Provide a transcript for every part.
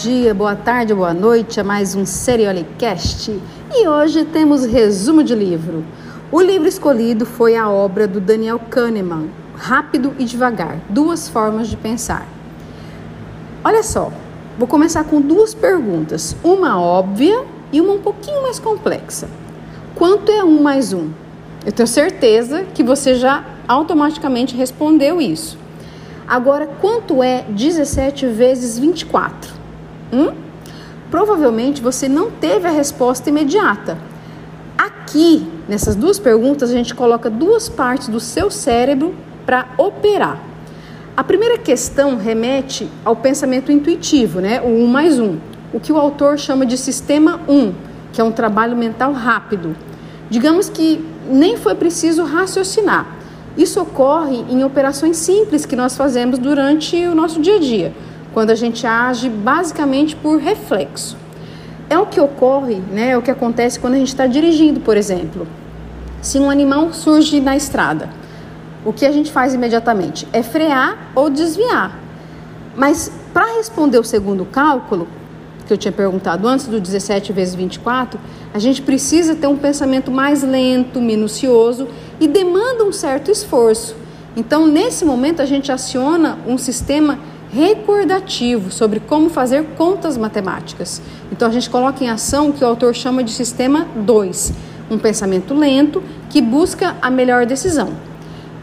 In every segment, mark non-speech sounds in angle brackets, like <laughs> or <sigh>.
dia, boa tarde, boa noite a mais um Seriolicast. E hoje temos resumo de livro. O livro escolhido foi a obra do Daniel Kahneman, Rápido e Devagar, Duas Formas de Pensar. Olha só, vou começar com duas perguntas, uma óbvia e uma um pouquinho mais complexa. Quanto é um mais um? Eu tenho certeza que você já automaticamente respondeu isso. Agora, quanto é 17 vezes 24? Hum? Provavelmente você não teve a resposta imediata. Aqui, nessas duas perguntas, a gente coloca duas partes do seu cérebro para operar. A primeira questão remete ao pensamento intuitivo, né? o 1 mais 1, o que o autor chama de sistema 1, que é um trabalho mental rápido. Digamos que nem foi preciso raciocinar. Isso ocorre em operações simples que nós fazemos durante o nosso dia a dia, quando a gente age basicamente por reflexo. É o que ocorre, né, é o que acontece quando a gente está dirigindo, por exemplo. Se um animal surge na estrada, o que a gente faz imediatamente é frear ou desviar. Mas para responder o segundo cálculo, que eu tinha perguntado antes do 17 vezes 24, a gente precisa ter um pensamento mais lento, minucioso e demanda um certo esforço. Então, nesse momento, a gente aciona um sistema recordativo sobre como fazer contas matemáticas. Então, a gente coloca em ação o que o autor chama de sistema 2, um pensamento lento que busca a melhor decisão.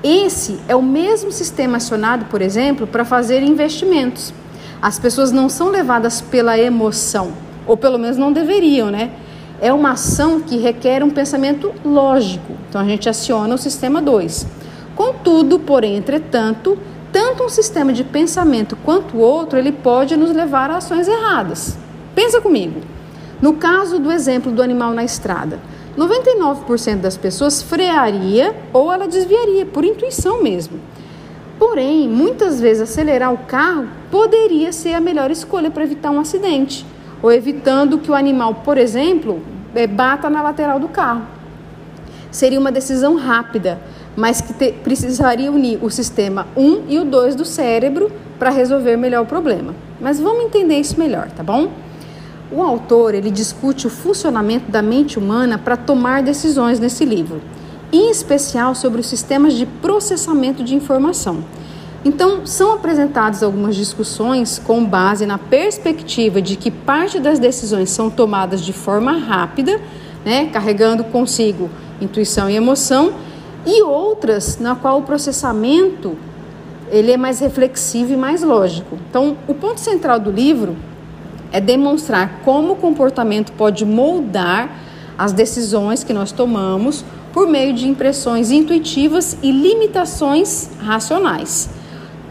Esse é o mesmo sistema acionado, por exemplo, para fazer investimentos. As pessoas não são levadas pela emoção, ou pelo menos não deveriam, né? é uma ação que requer um pensamento lógico. Então a gente aciona o sistema 2. Contudo, porém, entretanto, tanto um sistema de pensamento quanto o outro, ele pode nos levar a ações erradas. Pensa comigo. No caso do exemplo do animal na estrada, 99% das pessoas frearia ou ela desviaria por intuição mesmo. Porém, muitas vezes acelerar o carro poderia ser a melhor escolha para evitar um acidente ou evitando que o animal, por exemplo, é, bata na lateral do carro. Seria uma decisão rápida, mas que te, precisaria unir o sistema 1 e o 2 do cérebro para resolver melhor o problema. Mas vamos entender isso melhor, tá bom? O autor ele discute o funcionamento da mente humana para tomar decisões nesse livro, em especial sobre os sistemas de processamento de informação. Então, são apresentadas algumas discussões com base na perspectiva de que parte das decisões são tomadas de forma rápida, né, carregando consigo intuição e emoção, e outras na qual o processamento ele é mais reflexivo e mais lógico. Então, o ponto central do livro é demonstrar como o comportamento pode moldar as decisões que nós tomamos por meio de impressões intuitivas e limitações racionais.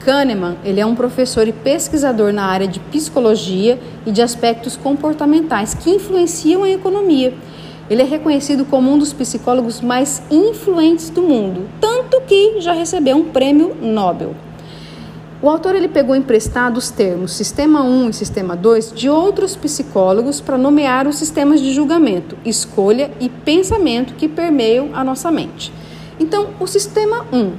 Kahneman, ele é um professor e pesquisador na área de psicologia e de aspectos comportamentais que influenciam a economia. Ele é reconhecido como um dos psicólogos mais influentes do mundo, tanto que já recebeu um prêmio Nobel. O autor ele pegou emprestado os termos Sistema 1 e Sistema 2 de outros psicólogos para nomear os sistemas de julgamento, escolha e pensamento que permeiam a nossa mente. Então, o Sistema 1,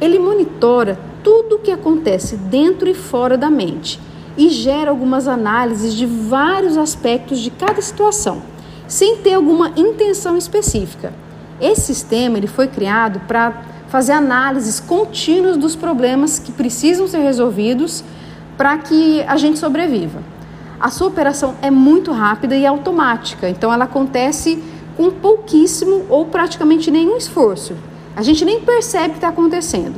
ele monitora tudo o que acontece dentro e fora da mente e gera algumas análises de vários aspectos de cada situação, sem ter alguma intenção específica. Esse sistema ele foi criado para fazer análises contínuas dos problemas que precisam ser resolvidos para que a gente sobreviva. A sua operação é muito rápida e automática, então ela acontece com pouquíssimo ou praticamente nenhum esforço. A gente nem percebe que está acontecendo.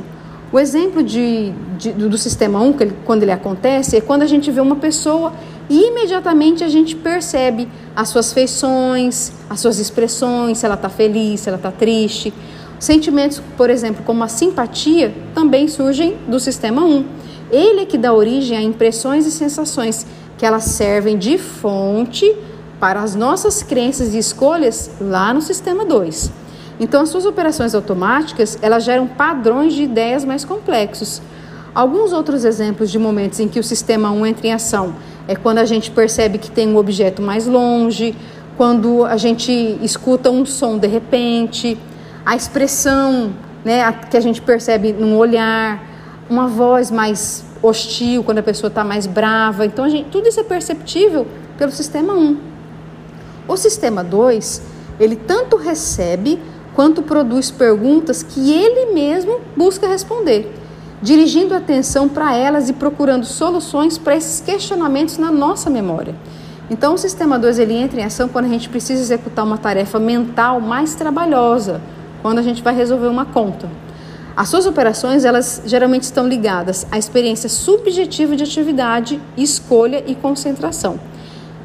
O exemplo de, de, do sistema 1, ele, quando ele acontece, é quando a gente vê uma pessoa e imediatamente a gente percebe as suas feições, as suas expressões, se ela está feliz, se ela está triste. Sentimentos, por exemplo, como a simpatia, também surgem do sistema 1. Ele é que dá origem a impressões e sensações que elas servem de fonte para as nossas crenças e escolhas lá no sistema 2. Então, as suas operações automáticas, elas geram padrões de ideias mais complexos. Alguns outros exemplos de momentos em que o sistema 1 entra em ação é quando a gente percebe que tem um objeto mais longe, quando a gente escuta um som de repente, a expressão né, que a gente percebe num olhar, uma voz mais hostil, quando a pessoa está mais brava. Então, gente, tudo isso é perceptível pelo sistema 1. O sistema 2, ele tanto recebe quanto produz perguntas que ele mesmo busca responder, dirigindo atenção para elas e procurando soluções para esses questionamentos na nossa memória. Então, o sistema 2 ele entra em ação quando a gente precisa executar uma tarefa mental mais trabalhosa, quando a gente vai resolver uma conta. As suas operações, elas geralmente estão ligadas à experiência subjetiva de atividade, escolha e concentração.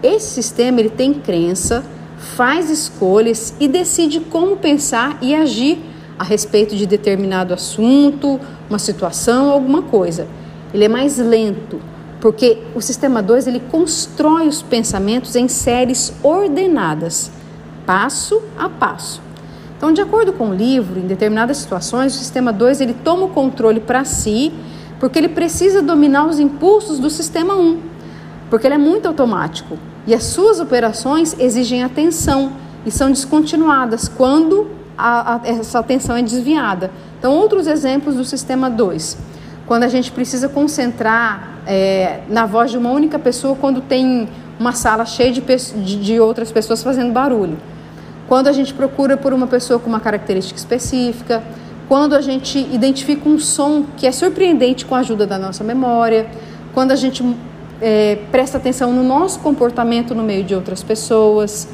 Esse sistema ele tem crença, faz escolhas e decide como pensar e agir a respeito de determinado assunto, uma situação, alguma coisa. Ele é mais lento, porque o sistema 2 ele constrói os pensamentos em séries ordenadas, passo a passo. Então, de acordo com o livro, em determinadas situações, o sistema 2 ele toma o controle para si, porque ele precisa dominar os impulsos do sistema 1, um, porque ele é muito automático e as suas operações exigem atenção e são descontinuadas quando a, a, essa atenção é desviada. Então, outros exemplos do sistema 2. Quando a gente precisa concentrar é, na voz de uma única pessoa quando tem uma sala cheia de, de, de outras pessoas fazendo barulho. Quando a gente procura por uma pessoa com uma característica específica, quando a gente identifica um som que é surpreendente com a ajuda da nossa memória, quando a gente é, presta atenção no nosso comportamento no meio de outras pessoas,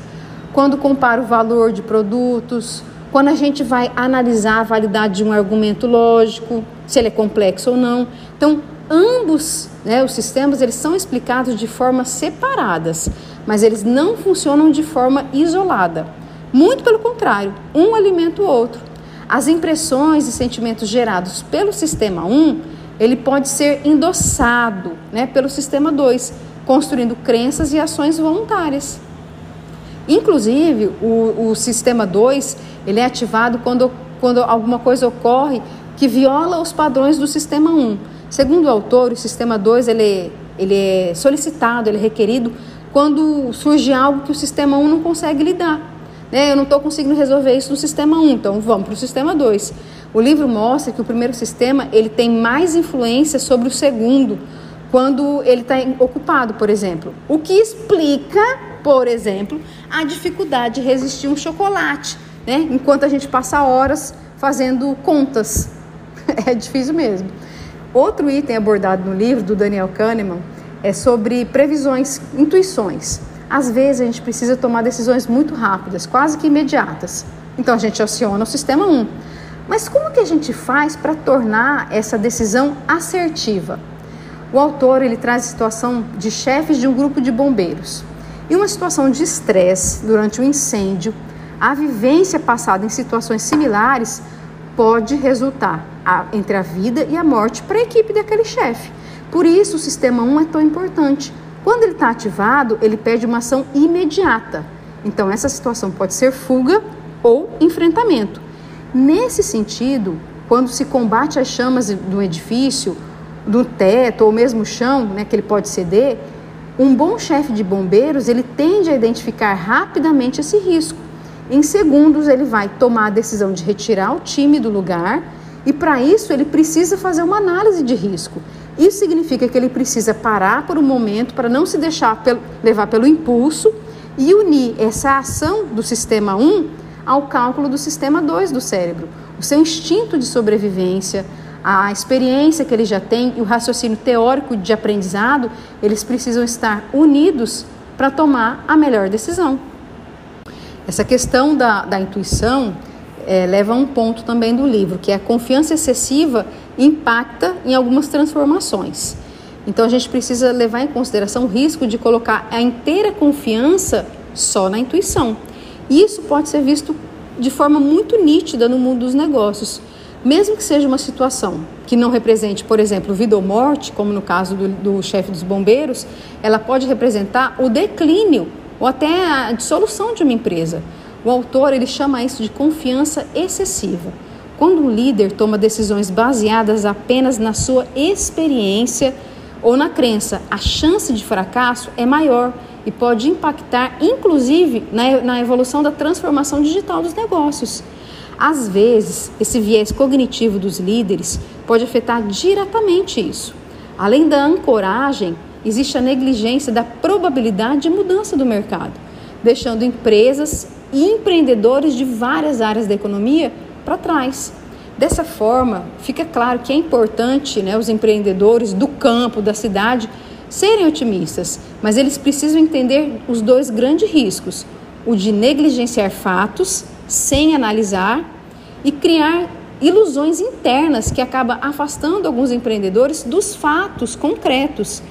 quando compara o valor de produtos, quando a gente vai analisar a validade de um argumento lógico, se ele é complexo ou não. Então, ambos, né, os sistemas, eles são explicados de forma separadas, mas eles não funcionam de forma isolada. Muito pelo contrário, um alimenta o outro. As impressões e sentimentos gerados pelo sistema 1, ele pode ser endossado né, pelo sistema 2, construindo crenças e ações voluntárias. Inclusive, o, o sistema 2 ele é ativado quando, quando alguma coisa ocorre que viola os padrões do sistema 1. Segundo o autor, o sistema 2 ele, ele é solicitado, ele é requerido quando surge algo que o sistema 1 não consegue lidar. Né? Eu não estou conseguindo resolver isso no sistema 1, então vamos para o sistema 2. O livro mostra que o primeiro sistema ele tem mais influência sobre o segundo quando ele está ocupado, por exemplo. O que explica, por exemplo, a dificuldade de resistir um chocolate, né? enquanto a gente passa horas fazendo contas. <laughs> é difícil mesmo. Outro item abordado no livro do Daniel Kahneman é sobre previsões, intuições. Às vezes a gente precisa tomar decisões muito rápidas, quase que imediatas. Então a gente aciona o sistema 1. Mas como que a gente faz para tornar essa decisão assertiva? O autor ele traz a situação de chefes de um grupo de bombeiros. Em uma situação de estresse durante o um incêndio, a vivência passada em situações similares pode resultar a, entre a vida e a morte para a equipe daquele chefe. Por isso o sistema 1 é tão importante, quando ele está ativado, ele pede uma ação imediata. Então, essa situação pode ser fuga ou enfrentamento. Nesse sentido, quando se combate as chamas do edifício, do teto ou mesmo chão, né, que ele pode ceder, um bom chefe de bombeiros ele tende a identificar rapidamente esse risco. Em segundos, ele vai tomar a decisão de retirar o time do lugar e, para isso, ele precisa fazer uma análise de risco. Isso significa que ele precisa parar por um momento para não se deixar levar pelo impulso e unir essa ação do sistema 1 ao cálculo do sistema 2 do cérebro. O seu instinto de sobrevivência, a experiência que ele já tem e o raciocínio teórico de aprendizado, eles precisam estar unidos para tomar a melhor decisão. Essa questão da, da intuição é, leva a um ponto também do livro, que é a confiança excessiva impacta em algumas transformações. Então a gente precisa levar em consideração o risco de colocar a inteira confiança só na intuição. Isso pode ser visto de forma muito nítida no mundo dos negócios. Mesmo que seja uma situação que não represente, por exemplo, vida ou morte, como no caso do, do chefe dos bombeiros, ela pode representar o declínio ou até a dissolução de uma empresa. O autor ele chama isso de confiança excessiva. Quando um líder toma decisões baseadas apenas na sua experiência ou na crença, a chance de fracasso é maior e pode impactar, inclusive, na, na evolução da transformação digital dos negócios. Às vezes, esse viés cognitivo dos líderes pode afetar diretamente isso. Além da ancoragem, existe a negligência da probabilidade de mudança do mercado, deixando empresas e empreendedores de várias áreas da economia para trás. Dessa forma, fica claro que é importante né, os empreendedores do campo, da cidade, serem otimistas, mas eles precisam entender os dois grandes riscos: o de negligenciar fatos sem analisar e criar ilusões internas que acaba afastando alguns empreendedores dos fatos concretos.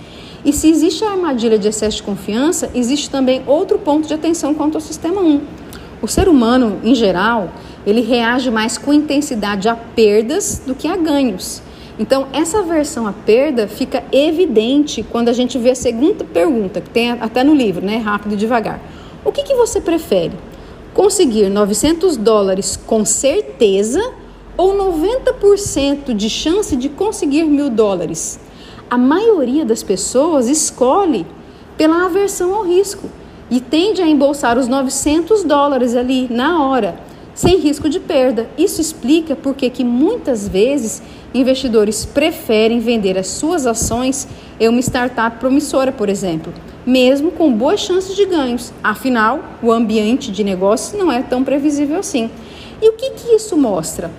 E se existe a armadilha de excesso de confiança, existe também outro ponto de atenção quanto ao sistema 1. O ser humano, em geral, ele reage mais com intensidade a perdas do que a ganhos. Então, essa versão à perda fica evidente quando a gente vê a segunda pergunta, que tem até no livro, né? Rápido e devagar. O que, que você prefere? Conseguir 900 dólares com certeza ou 90% de chance de conseguir mil dólares? A maioria das pessoas escolhe pela aversão ao risco e tende a embolsar os 900 dólares ali na hora, sem risco de perda. Isso explica porque que muitas vezes investidores preferem vender as suas ações em uma startup promissora, por exemplo, mesmo com boas chances de ganhos. Afinal, o ambiente de negócio não é tão previsível assim. E o que, que isso mostra?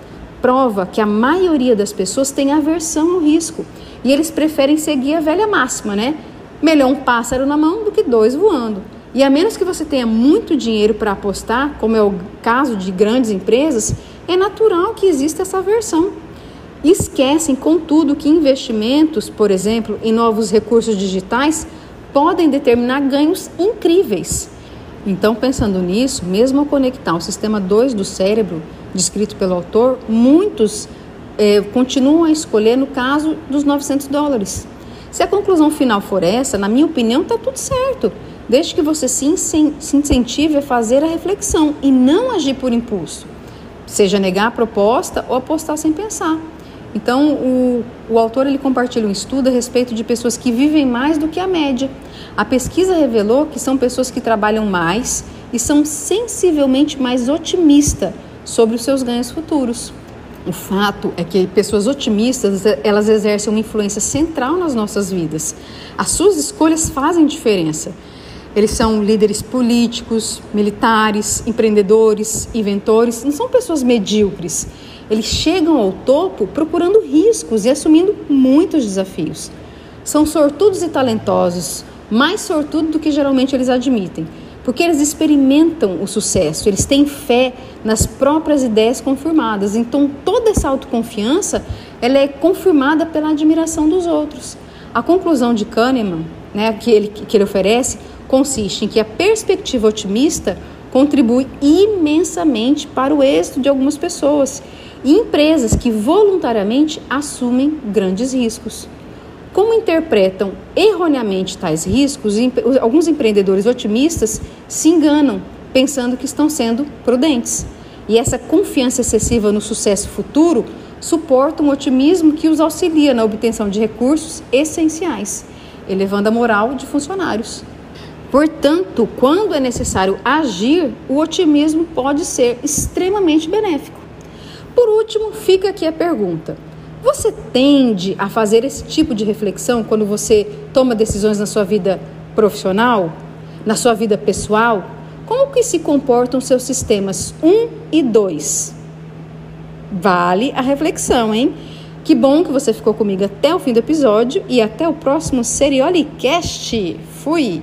Prova que a maioria das pessoas tem aversão ao risco e eles preferem seguir a velha máxima, né? Melhor um pássaro na mão do que dois voando. E a menos que você tenha muito dinheiro para apostar, como é o caso de grandes empresas, é natural que exista essa aversão. Esquecem, contudo, que investimentos, por exemplo, em novos recursos digitais, podem determinar ganhos incríveis. Então, pensando nisso, mesmo ao conectar o sistema 2 do cérebro, descrito pelo autor, muitos eh, continuam a escolher no caso dos 900 dólares. Se a conclusão final for essa, na minha opinião, está tudo certo desde que você se, incentive a fazer a reflexão e não agir por impulso, seja negar a proposta ou apostar sem pensar. Então, o, o autor ele compartilha um estudo a respeito de pessoas que vivem mais do que a média. A pesquisa revelou que são pessoas que trabalham mais e são sensivelmente mais otimistas sobre os seus ganhos futuros. O fato é que pessoas otimistas, elas exercem uma influência central nas nossas vidas. As suas escolhas fazem diferença. Eles são líderes políticos, militares, empreendedores, inventores, não são pessoas medíocres. Eles chegam ao topo procurando riscos e assumindo muitos desafios. São sortudos e talentosos, mais sortudos do que geralmente eles admitem, porque eles experimentam o sucesso, eles têm fé nas próprias ideias confirmadas. Então, toda essa autoconfiança ela é confirmada pela admiração dos outros. A conclusão de Kahneman, né, que, ele, que ele oferece, consiste em que a perspectiva otimista contribui imensamente para o êxito de algumas pessoas e empresas que voluntariamente assumem grandes riscos. Como interpretam erroneamente tais riscos, alguns empreendedores otimistas se enganam, pensando que estão sendo prudentes. E essa confiança excessiva no sucesso futuro suporta um otimismo que os auxilia na obtenção de recursos essenciais, elevando a moral de funcionários. Portanto, quando é necessário agir, o otimismo pode ser extremamente benéfico. Por último, fica aqui a pergunta: você tende a fazer esse tipo de reflexão quando você toma decisões na sua vida profissional, na sua vida pessoal? Como que se comportam seus sistemas 1 e 2? Vale a reflexão, hein? Que bom que você ficou comigo até o fim do episódio e até o próximo Seriolicast. Fui!